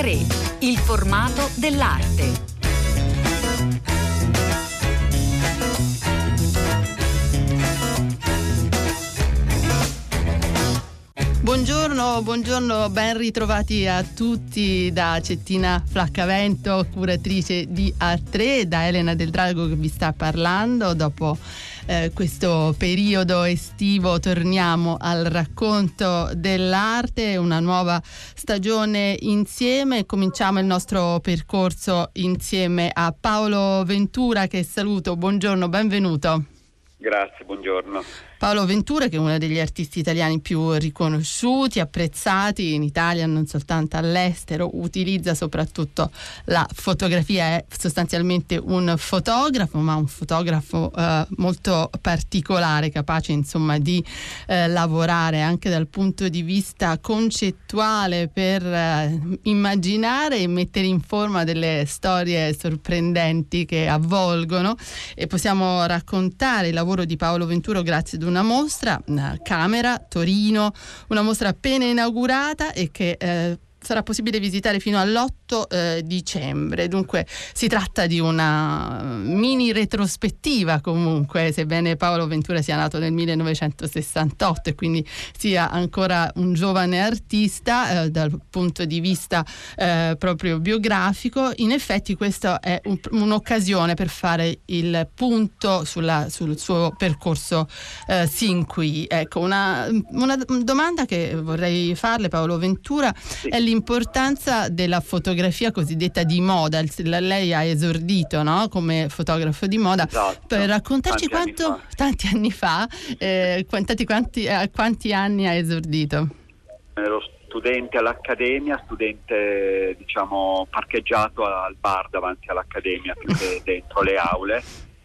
A3, il formato dell'arte. Buongiorno, buongiorno, ben ritrovati a tutti da Cettina Flaccavento, curatrice di A3, da Elena Del Drago che vi sta parlando. Dopo eh, questo periodo estivo torniamo al racconto dell'arte, una nuova stagione insieme. Cominciamo il nostro percorso insieme a Paolo Ventura che saluto. Buongiorno, benvenuto. Grazie, buongiorno. Paolo Ventura, che è uno degli artisti italiani più riconosciuti, apprezzati in Italia, non soltanto all'estero, utilizza soprattutto la fotografia, è sostanzialmente un fotografo, ma un fotografo eh, molto particolare, capace insomma di eh, lavorare anche dal punto di vista concettuale per eh, immaginare e mettere in forma delle storie sorprendenti che avvolgono. E possiamo raccontare il lavoro di Paolo Ventura grazie ad un una mostra, una Camera, Torino, una mostra appena inaugurata e che eh, sarà possibile visitare fino all'8 eh, dicembre. Dunque si tratta di una mini retrospettiva comunque, sebbene Paolo Ventura sia nato nel 1968 e quindi sia ancora un giovane artista eh, dal punto di vista eh, proprio biografico, in effetti questa è un, un'occasione per fare il punto sulla, sul suo percorso eh, sin qui. Ecco, una, una, domanda che vorrei farle Paolo Ventura è l'importanza della fotografia cosiddetta di moda. Lei ha esordito no? come fotografo di moda. Esatto. Per raccontarci tanti quanto, anni tanti anni fa, eh, quanti, quanti, a quanti anni ha esordito? Ero studente all'accademia, studente diciamo parcheggiato al bar davanti all'accademia più che dentro le aule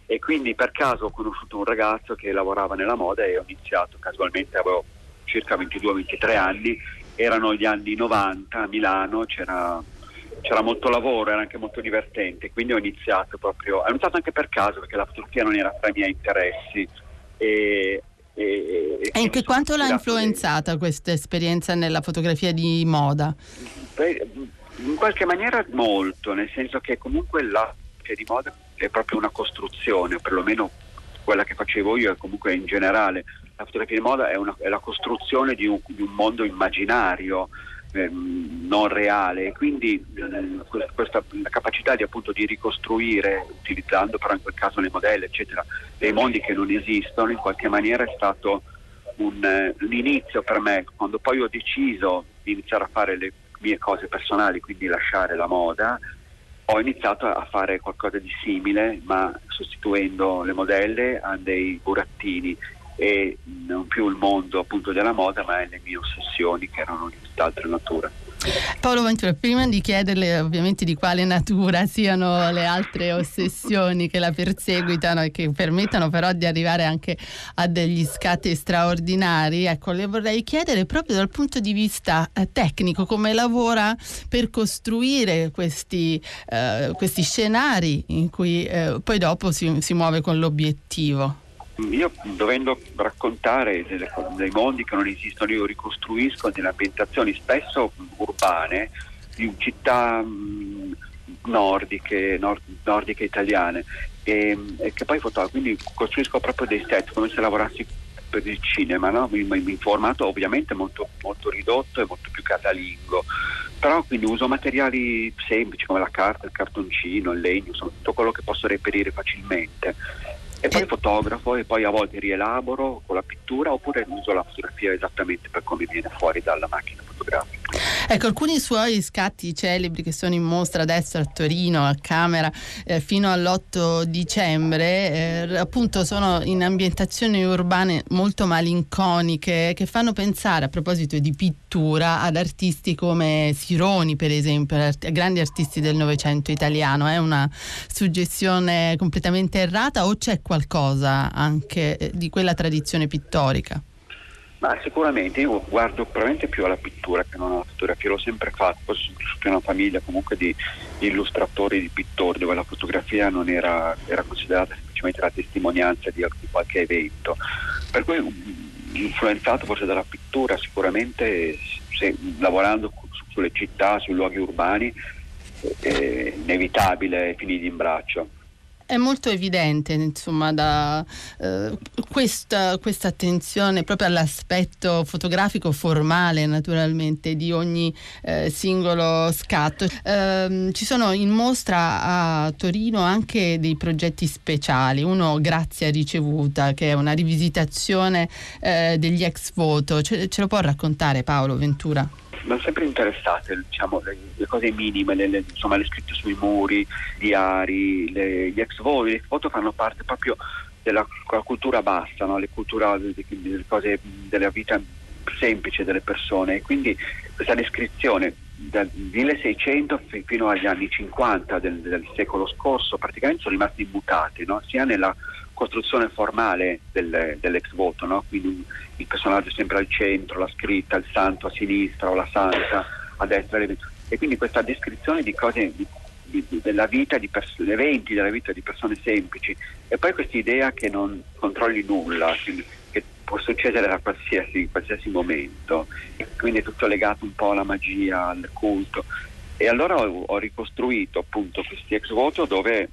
e quindi per caso ho conosciuto un ragazzo che lavorava nella moda e ho iniziato casualmente, avevo circa 22-23 anni erano gli anni 90 a Milano, c'era, c'era, molto lavoro, era anche molto divertente, quindi ho iniziato proprio, ho iniziato anche per caso perché la fotografia non era tra i miei interessi. E, e, e in che quanto l'ha influenzata questa esperienza nella fotografia di moda? In qualche maniera molto, nel senso che comunque la fotografia di moda è proprio una costruzione, perlomeno quella che facevo io e comunque in generale la fotografia di moda è, una, è la costruzione di un, di un mondo immaginario, ehm, non reale, quindi ehm, questa capacità di, appunto, di ricostruire, utilizzando però in quel caso le modelle, eccetera, dei mondi che non esistono, in qualche maniera è stato un, eh, l'inizio per me, quando poi ho deciso di iniziare a fare le mie cose personali, quindi lasciare la moda, ho iniziato a fare qualcosa di simile, ma sostituendo le modelle a dei burattini e non più il mondo appunto della moda ma le mie ossessioni che erano di tutt'altra natura. Paolo Ventura, prima di chiederle ovviamente di quale natura siano le altre ossessioni che la perseguitano e che permettono però di arrivare anche a degli scatti straordinari, ecco, le vorrei chiedere proprio dal punto di vista eh, tecnico come lavora per costruire questi, eh, questi scenari in cui eh, poi dopo si, si muove con l'obiettivo. Io dovendo raccontare dei mondi che non esistono, io ricostruisco delle ambientazioni spesso urbane di città mh, nordiche, nord, nordiche italiane e, e, che poi fotografo, quindi costruisco proprio dei set come se lavorassi per il cinema, no? in, in, formato ovviamente molto, molto ridotto e molto più casalingo, però quindi uso materiali semplici come la carta, il cartoncino, il legno, insomma tutto quello che posso reperire facilmente e poi fotografo e poi a volte rielaboro con la pittura oppure uso la fotografia esattamente per come viene fuori dalla macchina fotografica. Ecco, alcuni suoi scatti celebri che sono in mostra adesso a Torino, a Camera, eh, fino all'8 dicembre, eh, appunto sono in ambientazioni urbane molto malinconiche che fanno pensare, a proposito di pittura, ad artisti come Sironi, per esempio, art- grandi artisti del Novecento italiano. È una suggestione completamente errata o c'è qualcosa anche eh, di quella tradizione pittorica? Ma sicuramente io guardo probabilmente più alla pittura che non alla fotografia, l'ho sempre fatto, poi sono cresciuto in una famiglia comunque di illustratori, di pittori, dove la fotografia non era, era considerata semplicemente la testimonianza di, di qualche evento. Per cui influenzato forse dalla pittura sicuramente se, lavorando su sulle città, sui luoghi urbani, è inevitabile finire in braccio. È molto evidente, insomma, da eh, questa, questa, attenzione proprio all'aspetto fotografico formale, naturalmente, di ogni eh, singolo scatto. Eh, ci sono in mostra a Torino anche dei progetti speciali, uno Grazia ricevuta, che è una rivisitazione eh, degli ex foto. Ce, ce lo può raccontare Paolo Ventura? Hanno sempre interessate diciamo, le, le, cose minime, le, le, insomma, le scritte sui muri, diari, gli ex voli, le foto fanno parte proprio della cultura bassa, no? le cultura delle cose della vita semplice delle persone e quindi questa descrizione dal 1600 fino agli anni 50 del, del secolo scorso praticamente sono rimasti immutate no? sia nella costruzione formale del, dell'ex voto, no? quindi il personaggio sempre al centro, la scritta, il santo a sinistra o la santa a destra, e quindi questa descrizione di cose di, di, della vita, di pers- eventi della vita di persone semplici e poi questa idea che non controlli nulla, che può succedere a qualsiasi, qualsiasi momento, e quindi è tutto legato un po' alla magia, al culto. E allora ho, ho ricostruito appunto questi ex voto dove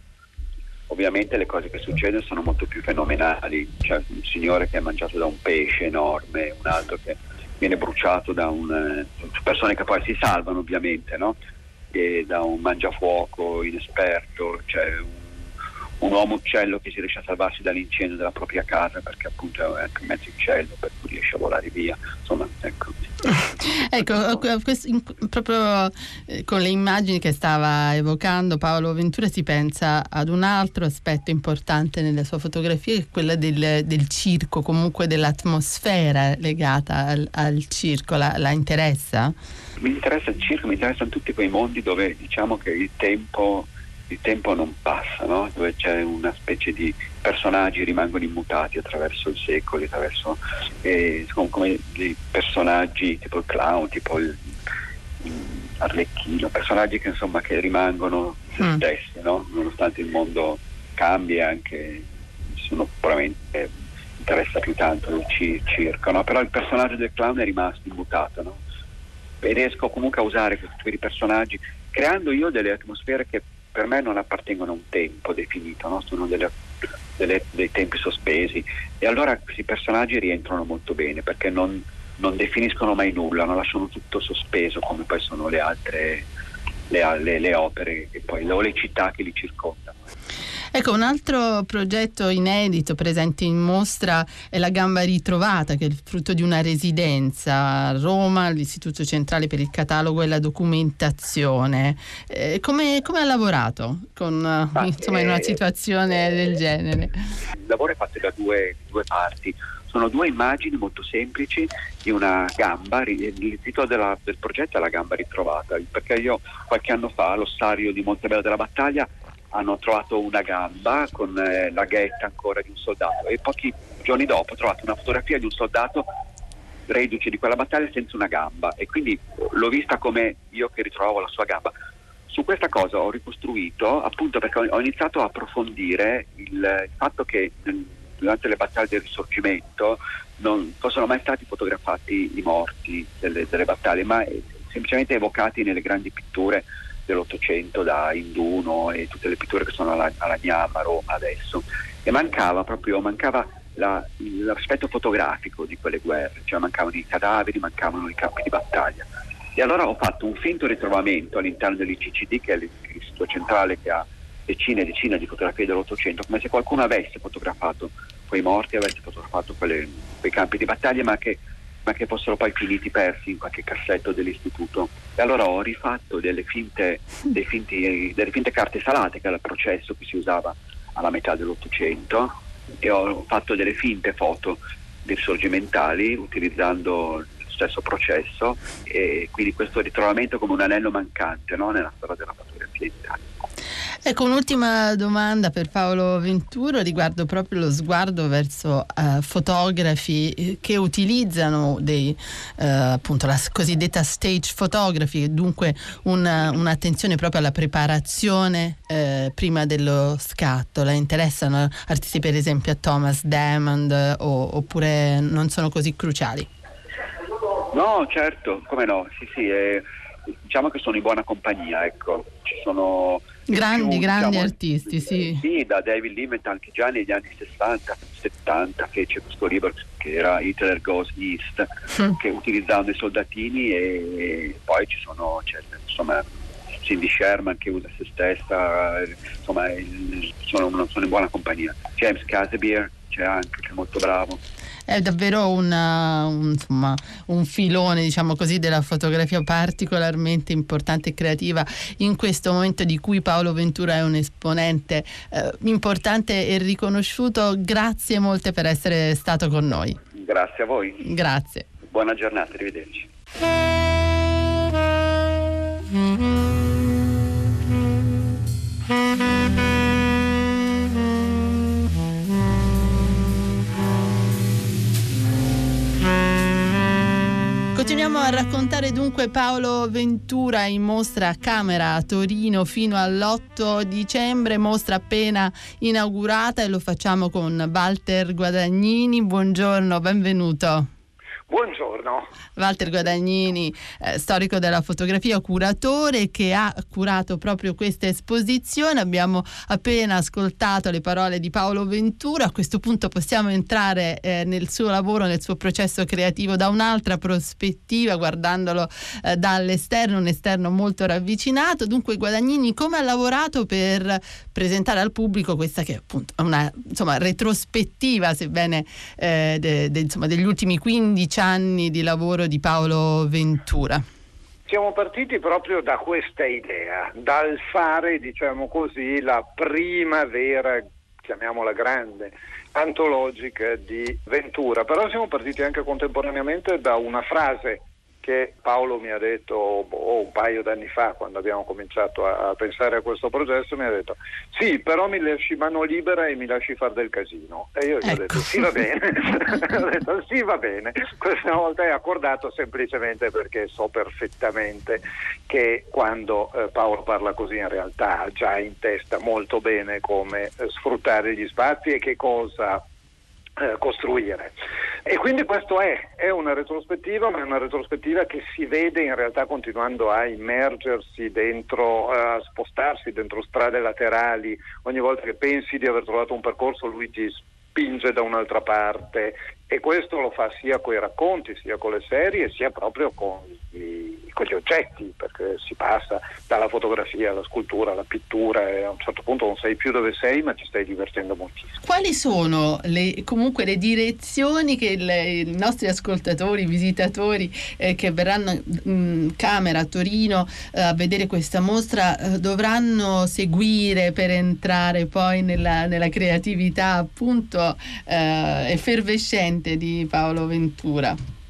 Ovviamente le cose che succedono sono molto più fenomenali, c'è un signore che è mangiato da un pesce enorme, un altro che viene bruciato da un, eh, persone che poi si salvano ovviamente, no? da un mangiafuoco inesperto, c'è un un uomo uccello che si riesce a salvarsi dall'incendio della propria casa perché appunto è anche mezzo uccello per cui riesce a volare via insomma ecco ecco questo, proprio eh, con le immagini che stava evocando Paolo Ventura si pensa ad un altro aspetto importante nella sua fotografia che è quella del, del circo comunque dell'atmosfera legata al, al circo la, la interessa? mi interessa il circo mi interessano tutti quei mondi dove diciamo che il tempo il tempo non passa, no? dove c'è una specie di personaggi che rimangono immutati attraverso i secoli, attraverso eh, come dei personaggi tipo il clown, tipo il, il Arlecchino, personaggi che insomma che rimangono se mm. stessi, no? nonostante il mondo cambi anche nessuno probabilmente interessa più tanto il circo, no? però il personaggio del clown è rimasto immutato no? e riesco comunque a usare questi personaggi creando io delle atmosfere che per me non appartengono a un tempo definito, no? sono delle, delle, dei tempi sospesi e allora questi personaggi rientrano molto bene perché non, non definiscono mai nulla, non lasciano tutto sospeso come poi sono le altre le, le, le opere o le città che li circondano. Ecco, un altro progetto inedito presente in mostra è la Gamba Ritrovata, che è il frutto di una residenza a Roma, all'Istituto Centrale per il Catalogo e la Documentazione. Eh, come, come, ha lavorato con, ah, insomma, in una eh, situazione eh, del genere? Il lavoro è fatto da due, due parti sono due immagini molto semplici di una gamba, il titolo della, del progetto è La gamba ritrovata, perché io qualche anno fa all'ossario di Montebello della Battaglia hanno trovato una gamba con eh, la ghetta ancora di un soldato e pochi giorni dopo ho trovato una fotografia di un soldato reduce di quella battaglia senza una gamba e quindi l'ho vista come io che ritrovavo la sua gamba. Su questa cosa ho ricostruito appunto perché ho iniziato a approfondire il, il fatto che durante le battaglie del risorgimento non fossero mai stati fotografati i morti delle, delle battaglie, ma semplicemente evocati nelle grandi pitture dell'Ottocento da Induno e tutte le pitture che sono alla, alla Gnama, a Roma adesso. E mancava proprio, mancava la, l'aspetto fotografico di quelle guerre, cioè mancavano i cadaveri, mancavano i campi di battaglia. E allora ho fatto un finto ritrovamento all'interno dell'ICCD, che è l'istituto centrale che ha decine e decine di fotografie dell'Ottocento, come se qualcuno avesse fotografato quei morti, avesse fotografato quelle, quei campi di battaglia, ma che ma che fossero poi finiti persi in qualche cassetto dell'istituto. E allora ho rifatto delle finte, finti, delle finte carte salate, che era il processo che si usava alla metà dell'Ottocento, e ho fatto delle finte foto risorgimentali utilizzando lo stesso processo e quindi questo ritrovamento come un anello mancante no? nella storia della fotografia in Italia. Ecco, un'ultima domanda per Paolo Venturo riguardo proprio lo sguardo verso uh, fotografi eh, che utilizzano dei, uh, appunto la cosiddetta stage photography, dunque una, un'attenzione proprio alla preparazione uh, prima dello scatto. La interessano artisti per esempio a Thomas Diamond o, oppure non sono così cruciali? No, certo, come no, sì sì. È diciamo che sono in buona compagnia, ecco. Ci sono grandi, più, grandi diciamo, artisti, sì. Sì, da David Limit anche già negli anni 60, 70 fece questo libro che era Hitler Goes East, mm. che utilizzavano i soldatini e poi ci sono, cioè, insomma, Cindy Sherman che usa se stessa, insomma, sono, sono in buona compagnia. James Casebier c'è anche, che è molto bravo è davvero una, un, insomma, un, filone diciamo così, della fotografia particolarmente importante e creativa in questo momento di cui Paolo Ventura è un esponente eh, importante e riconosciuto. Grazie molte per essere stato con noi. Grazie a voi. Grazie. Buona giornata, arrivederci. Continuiamo a raccontare dunque Paolo Ventura in mostra a Camera a Torino fino all'8 dicembre, mostra appena inaugurata e lo facciamo con Walter Guadagnini. Buongiorno, benvenuto. Buongiorno. Walter Guadagnini, eh, storico della fotografia, curatore che ha curato proprio questa esposizione. Abbiamo appena ascoltato le parole di Paolo Ventura. A questo punto possiamo entrare eh, nel suo lavoro, nel suo processo creativo da un'altra prospettiva, guardandolo eh, dall'esterno, un esterno molto ravvicinato. Dunque, Guadagnini, come ha lavorato per presentare al pubblico questa che è appunto una insomma, retrospettiva, sebbene eh, de, de, insomma, degli ultimi 15 anni di lavoro di Paolo Ventura? Siamo partiti proprio da questa idea, dal fare, diciamo così, la prima vera, chiamiamola grande, antologica di Ventura, però siamo partiti anche contemporaneamente da una frase che Paolo mi ha detto oh, un paio d'anni fa, quando abbiamo cominciato a, a, pensare a questo processo, mi ha detto sì, però mi lasci mano libera e mi lasci fare del casino. E io gli ecco. ho detto sì, va bene. ho detto sì, va bene. Questa volta è accordato semplicemente perché so perfettamente che quando eh, Paolo parla così in realtà ha già in testa molto bene come eh, sfruttare gli spazi e che cosa eh, costruire. E quindi questo è, è, una retrospettiva, ma è una retrospettiva che si vede in realtà continuando a immergersi dentro, a spostarsi dentro strade laterali. Ogni volta che pensi di aver trovato un percorso, lui ti spinge da un'altra parte e questo lo fa sia con i racconti, sia con le serie, sia proprio con i, con gli oggetti, perché si passa dalla fotografia alla scultura alla pittura e a un certo punto non sai più dove sei, ma ti stai divertendo moltissimo. Quali sono le, comunque le direzioni che le, i nostri ascoltatori, visitatori eh, che verranno in camera a Torino eh, a vedere questa mostra eh, dovranno seguire per entrare poi nella, nella creatività appunto eh, effervescente? di Paolo Ventura?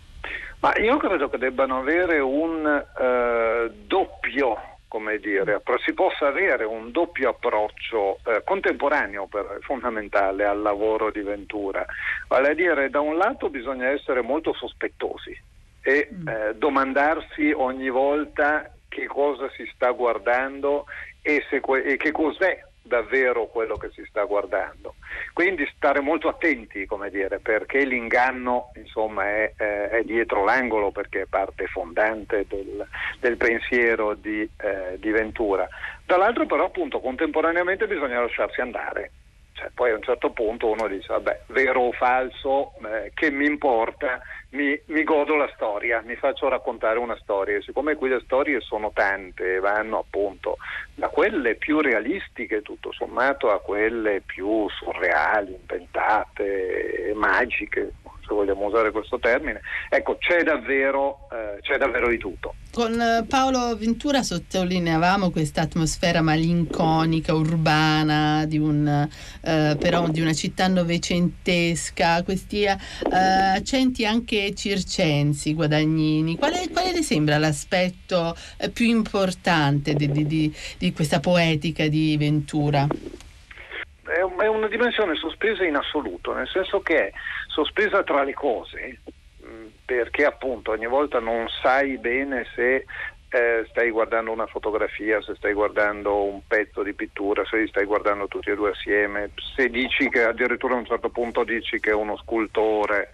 Ma io credo che debbano avere un eh, doppio come dire, si possa avere un doppio approccio eh, contemporaneo per, fondamentale al lavoro di Ventura. Vale a dire, da un lato bisogna essere molto sospettosi e mm. eh, domandarsi ogni volta che cosa si sta guardando e, que- e che cos'è davvero quello che si sta guardando. Quindi stare molto attenti, come dire, perché l'inganno insomma, è, è, dietro l'angolo, perché è parte fondante del, del pensiero di, eh, di Ventura. Dall'altro però appunto contemporaneamente bisogna lasciarsi andare. Cioè, poi a un certo punto uno dice, vabbè, vero o falso, eh, che mi importa, mi, mi, godo la storia, mi faccio raccontare una storia. E siccome qui le storie sono tante, vanno appunto da quelle più realistiche, tutto sommato, a quelle più surreali, inventate, magiche, se vogliamo usare questo termine, ecco, c'è davvero, eh, c'è davvero di tutto. Con eh, Paolo Ventura sottolineavamo questa atmosfera malinconica, urbana, di, un, eh, però, di una città novecentesca, questi eh, accenti anche circensi, guadagnini. Quale, quale le sembra l'aspetto eh, più importante di, di, di, questa poetica di Ventura? è una dimensione sospesa in assoluto, nel senso che è sospesa tra le cose, perché appunto ogni volta non sai bene se eh, stai guardando una fotografia, se stai guardando un pezzo di pittura, se li stai guardando tutti e due assieme, se dici che addirittura a un certo punto dici che è uno scultore.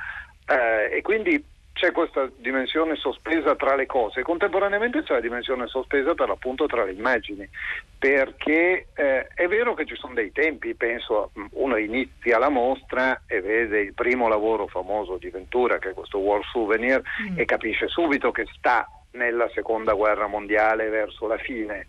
Eh, e quindi c'è questa dimensione sospesa tra le cose, contemporaneamente c'è la dimensione sospesa per l'appunto tra le immagini, perché eh, è vero che ci sono dei tempi, penso uno inizia la mostra e vede il primo lavoro famoso di Ventura, che è questo War Souvenir, mm. e capisce subito che sta nella seconda guerra mondiale verso la fine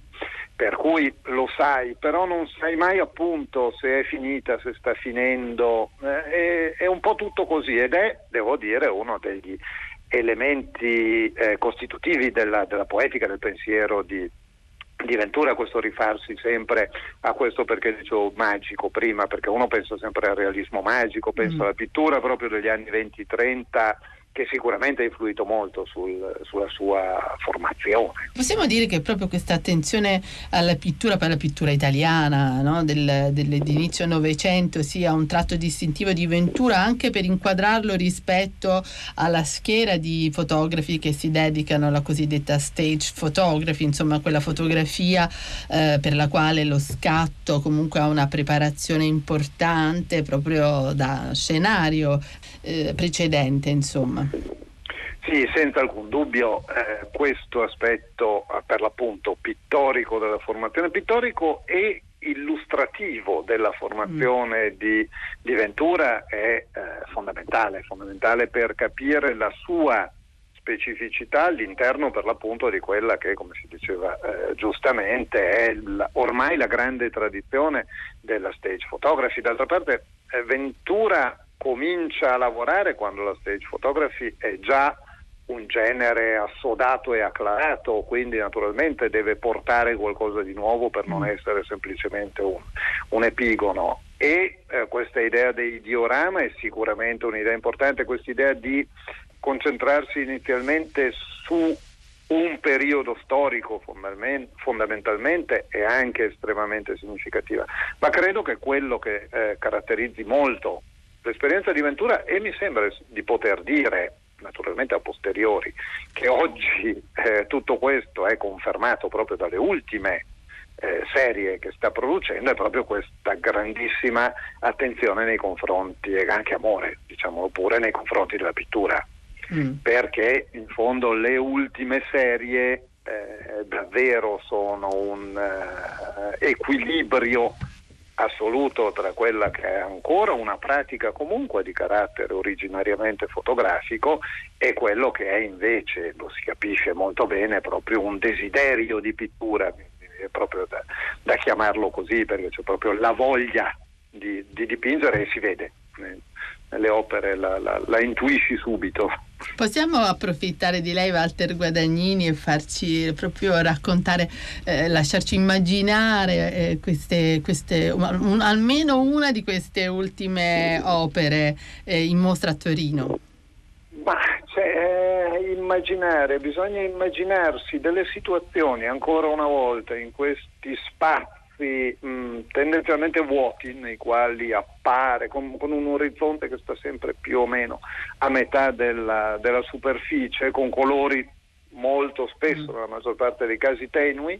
per cui lo sai, però non sai mai appunto se è finita, se sta finendo, eh, è, è, un po' tutto così ed è, devo dire, uno degli elementi eh, costitutivi della, della, poetica, del pensiero di, di Ventura questo rifarsi sempre a questo perché dicevo magico prima, perché uno pensa sempre al realismo magico, pensa mm. alla pittura proprio degli anni 20-30 che sicuramente ha influito molto sul, sulla sua formazione. Possiamo dire che proprio questa attenzione alla pittura per la pittura italiana no? Del, dell'inizio Novecento sia un tratto distintivo di Ventura anche per inquadrarlo rispetto alla schiera di fotografi che si dedicano alla cosiddetta stage photography, insomma quella fotografia eh, per la quale lo scatto comunque ha una preparazione importante proprio da scenario eh, precedente, insomma. Sì, senza alcun dubbio eh, questo aspetto eh, per l'appunto pittorico della formazione pittorico e illustrativo della formazione mm. di, di, Ventura è eh, fondamentale, fondamentale per capire la sua specificità all'interno per l'appunto di quella che, come si diceva eh, giustamente, è la, ormai la grande tradizione della stage photography. D'altra parte eh, Ventura comincia a lavorare quando la stage photography è già un genere assodato e acclarato, quindi naturalmente deve portare qualcosa di nuovo per non mm. essere semplicemente un, un epigono. E eh, questa idea dei diorama è sicuramente un'idea importante, questa idea di concentrarsi inizialmente su un periodo storico fondamentalmente è anche estremamente significativa, ma credo che quello che eh, caratterizzi molto l'esperienza di Ventura e mi sembra di poter dire naturalmente a posteriori che oggi eh, tutto questo è confermato proprio dalle ultime eh, serie che sta producendo è proprio questa grandissima attenzione nei confronti e anche amore, diciamo pure nei confronti della pittura, mm. perché in fondo le ultime serie eh, davvero sono un eh, equilibrio assoluto tra quella che è ancora una pratica comunque di carattere originariamente fotografico e quello che è invece, lo si capisce molto bene, proprio un desiderio di pittura, è proprio da, da chiamarlo così perché c'è proprio la voglia di, di dipingere e si vede nelle opere, la, la, la intuisci subito. Possiamo approfittare di lei Walter Guadagnini e farci proprio raccontare, eh, lasciarci immaginare eh, queste, queste un, almeno una di queste ultime opere eh, in mostra a Torino? Ma cioè, eh, immaginare, bisogna immaginarsi delle situazioni ancora una volta in questi spazi spazi mh, tendenzialmente vuoti nei quali appare con, con, un orizzonte che sta sempre più o meno a metà della, della superficie, con colori molto spesso, mm. nella maggior parte dei casi tenui,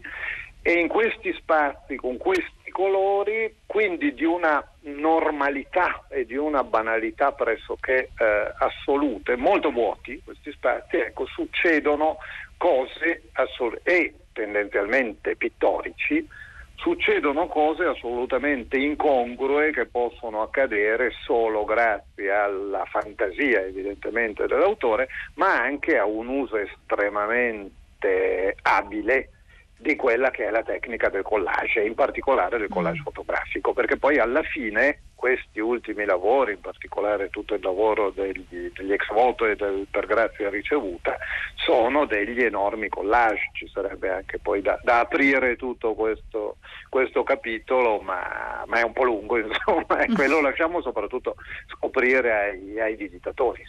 e in questi spazi, con questi colori, quindi di una normalità e di una banalità pressoché eh, assolute, molto vuoti questi spazi, ecco, succedono cose assol- e tendenzialmente pittorici succedono cose assolutamente incongrue che possono accadere solo grazie alla fantasia evidentemente dell'autore, ma anche a un uso estremamente abile di quella che è la tecnica del collage, in particolare del collage mm. fotografico, perché poi alla fine questi ultimi lavori, in particolare tutto il lavoro degli, degli ex voto e del per grazia ricevuta, sono degli enormi collage. Ci sarebbe anche poi da, da aprire tutto questo, questo capitolo, ma, ma, è un po' lungo, insomma, e quello lasciamo soprattutto scoprire ai, ai visitatori.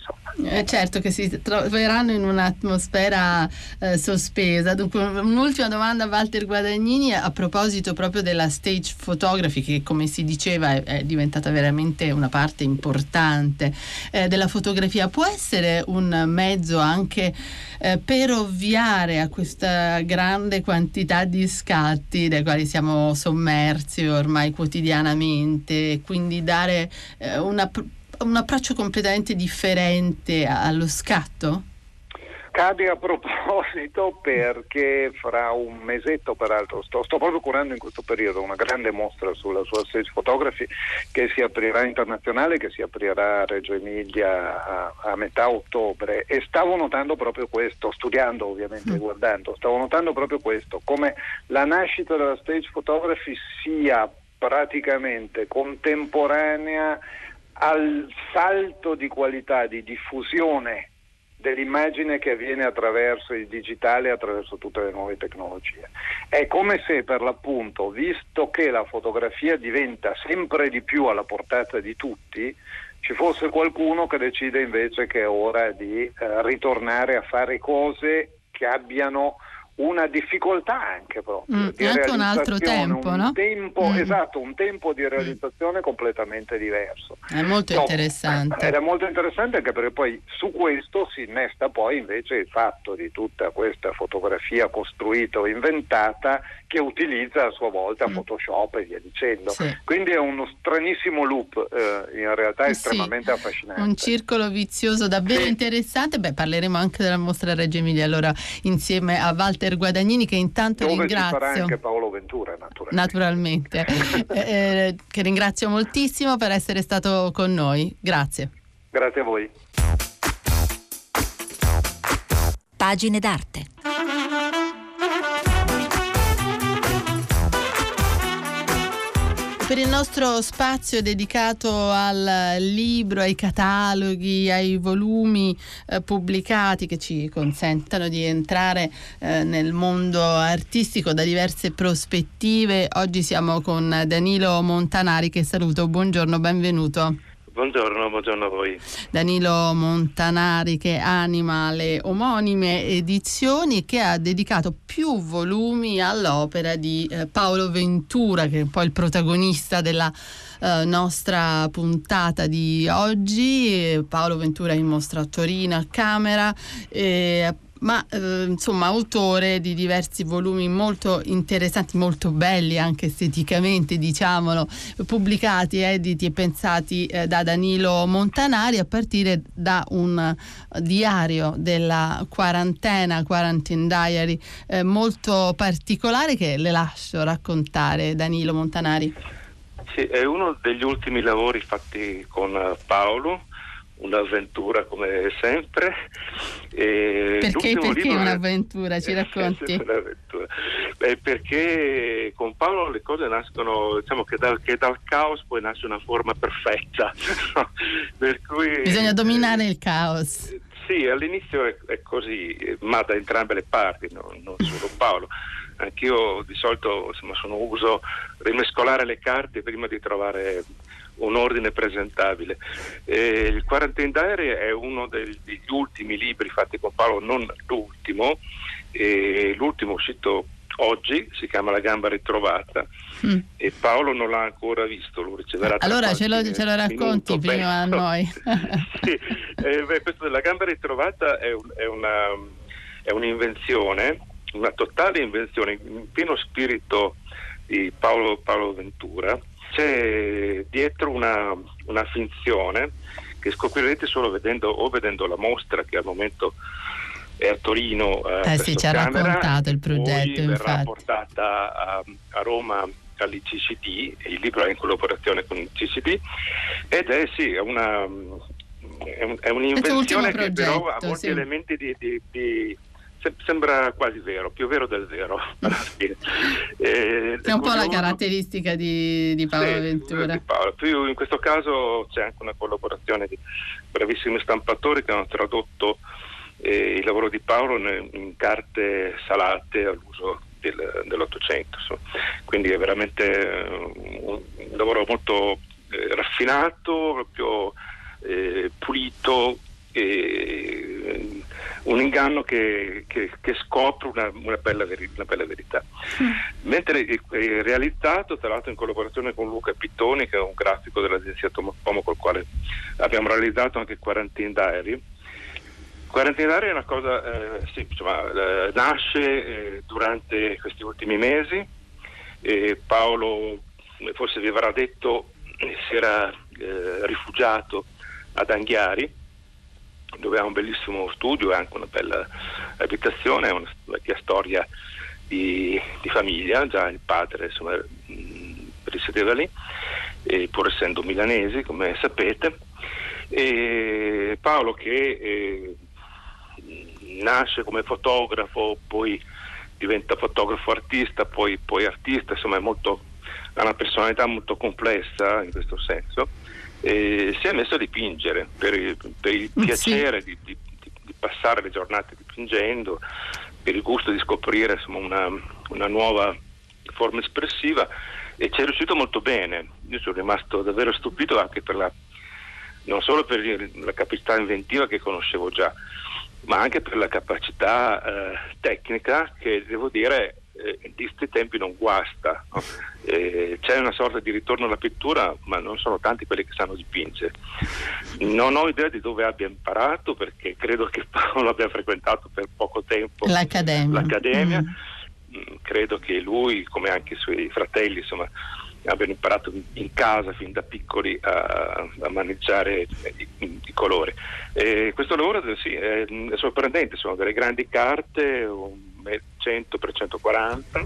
Eh, certo che si troveranno in un'atmosfera eh, sospesa. Dunque, un'ultima domanda a Walter Guadagnini a proposito proprio della stage photography, che come si diceva è, è diventata diventata veramente una parte importante eh, della fotografia. Può essere un mezzo anche eh, per ovviare a questa grande quantità di scatti dai quali siamo sommersi ormai quotidianamente, e quindi dare eh, una, un approccio completamente differente allo scatto? Cade a proposito perché fra un mesetto, peraltro, sto, sto, proprio curando in questo periodo una grande mostra sulla sua stage photography che si aprirà internazionale, che si aprirà a Reggio Emilia a, a metà ottobre e stavo notando proprio questo, studiando ovviamente, mm. guardando, stavo notando proprio questo, come la nascita della stage photography sia praticamente contemporanea al salto di qualità, di diffusione dell'immagine che avviene attraverso il digitale attraverso tutte le nuove tecnologie. È come se per l'appunto, visto che la fotografia diventa sempre di più alla portata di tutti, ci fosse qualcuno che decide invece che è ora di eh, ritornare a fare cose che abbiano una difficoltà anche proprio mm, di anche un altro tempo, un no? tempo mm. esatto, un tempo di realizzazione mm. completamente diverso. È molto no, interessante. Ed è molto interessante anche perché poi su questo si innesta poi invece il fatto di tutta questa fotografia costruita o inventata che utilizza a sua volta mm. Photoshop e via dicendo. Sì. Quindi è uno stranissimo loop, eh, in realtà estremamente sì. affascinante. Un circolo vizioso davvero sì. interessante. Beh, parleremo anche della mostra Reggio Emilia allora insieme a Walter Guadagnini che intanto Dove ringrazio. Dove sarà anche Paolo Ventura naturalmente. naturalmente. Eh, eh, che ringrazio moltissimo per essere stato con noi. Grazie. Grazie a voi. Pagine d'arte. Per il nostro spazio dedicato al libro, ai cataloghi, ai volumi eh, pubblicati che ci consentano di entrare eh, nel mondo artistico da diverse prospettive. Oggi siamo con Danilo Montanari che saluto. Buongiorno, benvenuto. Buongiorno, buongiorno, a voi. Danilo Montanari che anima le omonime edizioni che ha dedicato più volumi all'opera di eh, Paolo Ventura che è un po' il protagonista della eh, nostra puntata di oggi. Paolo Ventura in mostra a Torino a Camera. Eh, ma eh, insomma autore di diversi volumi molto interessanti, molto belli anche esteticamente, diciamolo, pubblicati, editi e pensati eh, da Danilo Montanari a partire da un diario della quarantena, Quarantine Diary, eh, molto particolare che le lascio raccontare Danilo Montanari. Sì, è uno degli ultimi lavori fatti con Paolo un'avventura come sempre. E perché perché un'avventura? Ci racconti? un'avventura. Beh, perché con Paolo le cose nascono, diciamo che dal, che dal caos poi nasce una forma perfetta. cui, Bisogna dominare eh, il caos. Sì, all'inizio è, è, così, ma da entrambe le parti, no? non solo Paolo. Anch'io di solito insomma, sono uso rimescolare le carte prima di trovare un ordine presentabile. Eh, il Quarantine Diary è uno degli, degli, ultimi libri fatti con Paolo, non l'ultimo, eh, l'ultimo uscito oggi si chiama La gamba ritrovata mm. e Paolo non l'ha ancora visto, lo riceverà Allora ce lo, ce lo, racconti prima penso. a noi. sì, eh, beh, questo della gamba ritrovata è, un, è, una, è un'invenzione, una totale invenzione, in pieno spirito di Paolo, Paolo Ventura c'è dietro una, una finzione che scoprirete solo vedendo o vedendo la mostra che al momento è a Torino. Eh, eh sì, ci ha raccontato il progetto. Verrà portata a, a Roma all'ICCD, il libro è in collaborazione con l'ICCD ed è sì, è una, è, un, è un'invenzione che però ha molti sì. elementi di, di, di sembra quasi vero, più vero del vero. eh, è un po' la caratteristica di, di Paolo sì, Ventura. Di Paolo. Più in questo caso c'è anche una collaborazione di bravissimi stampatori che hanno tradotto eh, il lavoro di Paolo in, in carte salate all'uso del, dell'Ottocento. Quindi è veramente uh, un, lavoro molto eh, raffinato, proprio eh, pulito. E, un inganno che, che, che scopre una, una, bella veri, una, bella verità. Mm. Mentre è, è realizzato, tra l'altro in collaborazione con Luca Pittoni, che è un grafico dell'agenzia Tomo con il quale abbiamo realizzato anche Quarantine Diary. Quarantine Diary è una cosa, eh, sì, insomma, eh, nasce eh, durante questi ultimi mesi. Paolo, forse vi avrà detto, si era eh, rifugiato ad Anghiari dove ha un bellissimo studio e anche una bella abitazione, è una vecchia storia di, di famiglia, già il padre insomma, risiedeva lì, pur essendo milanesi come sapete. E Paolo che eh, nasce come fotografo, poi diventa fotografo artista, poi, poi artista, insomma molto, ha una personalità molto complessa in questo senso, e si è messo a dipingere per il, per il piacere sì. di, di, di, passare le giornate dipingendo, per il gusto di scoprire insomma, una, una nuova forma espressiva e ci è riuscito molto bene. Io sono rimasto davvero stupito anche per la, non solo per la capacità inventiva che conoscevo già, ma anche per la capacità eh, tecnica che devo dire eh, in questi tempi non guasta. No? Eh, c'è una sorta di ritorno alla pittura, ma non sono tanti quelli che sanno dipingere. Non ho idea di dove abbia imparato perché credo che Paolo abbia frequentato per poco tempo l'accademia. l'accademia. Mm. mm credo che lui, come anche i suoi fratelli, insomma, abbiano imparato in casa fin da piccoli a, a maneggiare i, i colori. E questo lavoro sì, è, è, sorprendente, sono delle grandi carte, 100 x 140,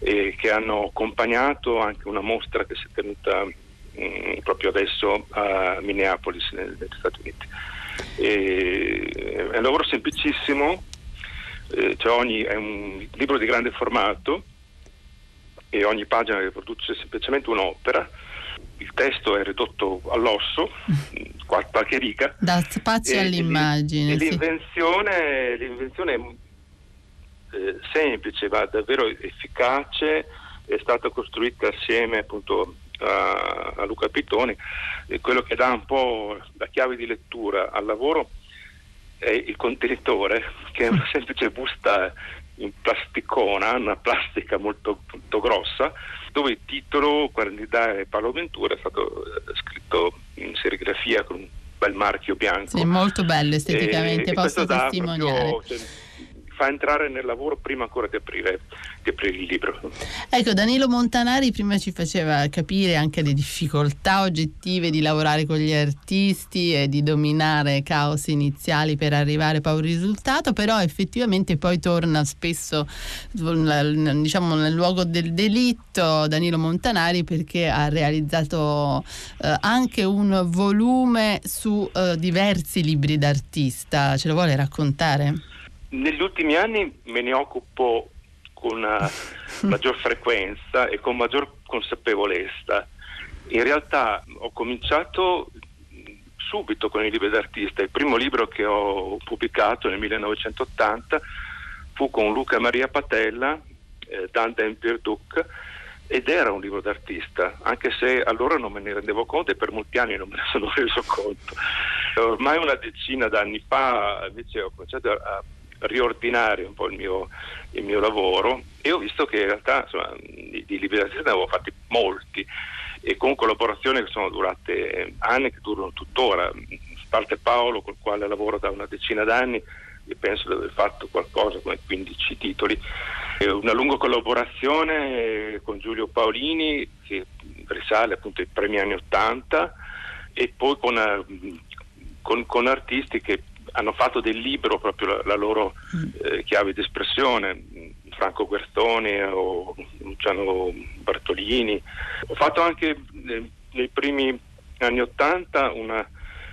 eh, che hanno accompagnato anche una mostra che si è tenuta mh, mm, proprio adesso a Minneapolis, negli Stati Uniti. E, è un lavoro semplicissimo, eh, cioè ogni, è un libro di grande formato e ogni pagina riproduce semplicemente un'opera. Il testo è ridotto all'osso, qualche riga. Da spazio e, all'immagine. E, sì. l'invenzione, l'invenzione è eh, semplice, ma davvero efficace, è stata costruita assieme appunto a, a Luca Pittoni. E quello che dà un po' la chiave di lettura al lavoro è il contenitore, che è una semplice busta in plasticona, una plastica molto, molto grossa, dove il titolo Quantità e Paolo Ventura è stato eh, scritto in serigrafia con un bel marchio bianco. Sì, molto bello esteticamente, e, posso testimoniare. Proprio, cioè, fa entrare nel lavoro prima ancora di aprire, di aprire, il libro. Ecco, Danilo Montanari prima ci faceva capire anche le difficoltà oggettive di lavorare con gli artisti e di dominare caos iniziali per arrivare poi a un risultato, però effettivamente poi torna spesso diciamo, nel luogo del delitto Danilo Montanari perché ha realizzato eh, anche un volume su eh, diversi libri d'artista. Ce lo vuole raccontare? Negli ultimi anni me ne occupo con una maggior frequenza e con maggior consapevolezza. In realtà ho cominciato subito con i libri d'artista. Il primo libro che ho pubblicato nel 1980 fu con Luca Maria Patella, eh, Dante Duc, ed era un libro d'artista, anche se allora non me ne rendevo conto e per molti anni non me ne sono reso conto. Ormai una decina d'anni fa invece ho cominciato a riordinare un po' il mio, il mio, lavoro e ho visto che in realtà insomma, di, di liberazione ne avevo fatti molti e con collaborazioni che sono durate anni, che durano tuttora. Parte Paolo, col quale lavoro da una decina d'anni, e penso di aver fatto qualcosa come 15 titoli. E una lunga collaborazione con Giulio Paolini, che risale appunto ai primi anni 80, e poi con, eh, con, con artisti che hanno fatto del libro proprio la, la loro mm. eh, chiave di espressione, Franco Guertoni o Luciano Bartolini. Ho fatto anche nei, nei primi anni Ottanta un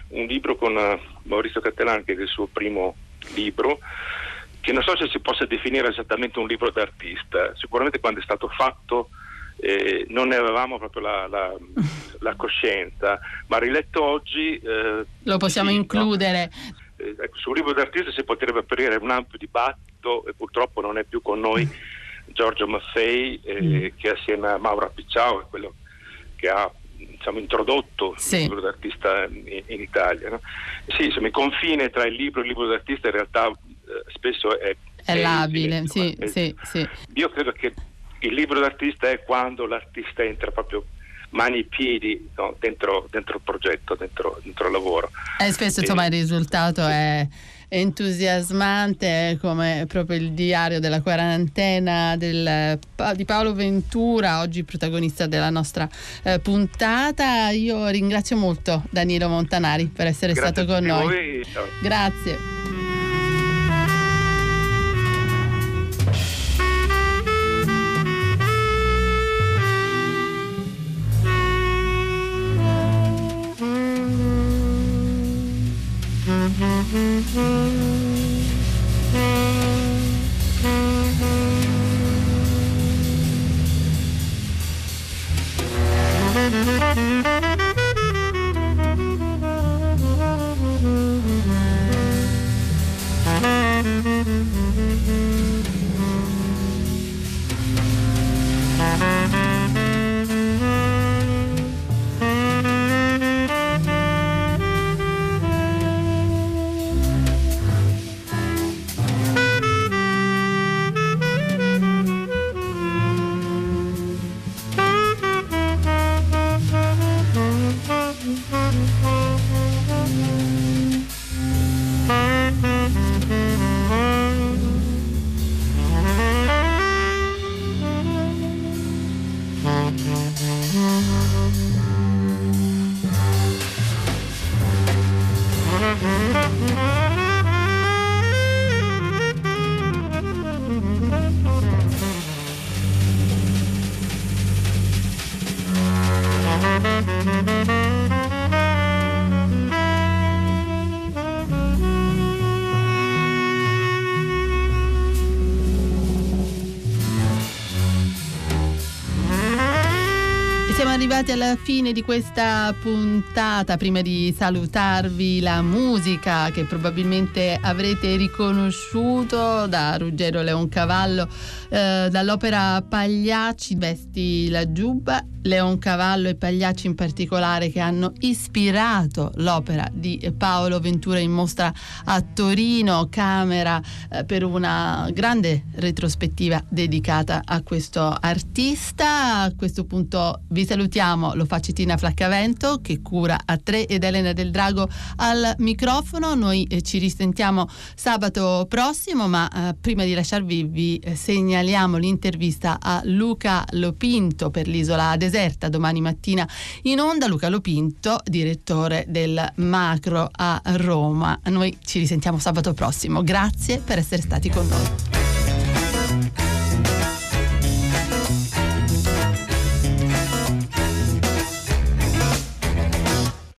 libro con uh, Maurizio Cattelan, che è il suo primo libro, che non so se si possa definire esattamente un libro d'artista, sicuramente quando è stato fatto eh, non ne avevamo proprio la, la, la, coscienza, ma riletto oggi... Eh, Lo possiamo sì, includere. No? Eh, ecco, sul libro d'artista si potrebbe aprire un ampio dibattito e purtroppo non è più con noi Giorgio Maffei eh, mm. che assieme a Maura Picciao è quello che ha diciamo, introdotto sì. il libro d'artista in, in Italia. No? Sì, insomma, il confine tra il libro e il libro d'artista in realtà eh, spesso è, è labile. Sì, sì, sì. Io credo che il libro d'artista è quando l'artista entra proprio mani e piedi no, dentro, dentro, il progetto, dentro, dentro, il lavoro. E spesso insomma il risultato è entusiasmante come proprio il diario della quarantena del, di Paolo Ventura, oggi protagonista della nostra eh, puntata. Io ringrazio molto Danilo Montanari per essere Grazie stato con noi. Voi. Grazie. Arrivati alla fine di questa puntata. Prima di salutarvi, la musica che probabilmente avrete riconosciuto da Ruggero Leoncavallo, eh, dall'opera Pagliacci, Vesti la giubba Leoncavallo e Pagliacci in particolare che hanno ispirato l'opera di Paolo Ventura in mostra a Torino, Camera, eh, per una grande retrospettiva dedicata a questo artista. A questo punto vi salutiamo, lo fa Citina Flaccavento che cura a tre ed Elena del Drago al microfono. Noi eh, ci risentiamo sabato prossimo, ma eh, prima di lasciarvi vi eh, segnaliamo l'intervista a Luca Lopinto per l'isola deserta deserta domani mattina in onda. Luca Lopinto, direttore del Macro a Roma. Noi ci risentiamo sabato prossimo. Grazie per essere stati con noi.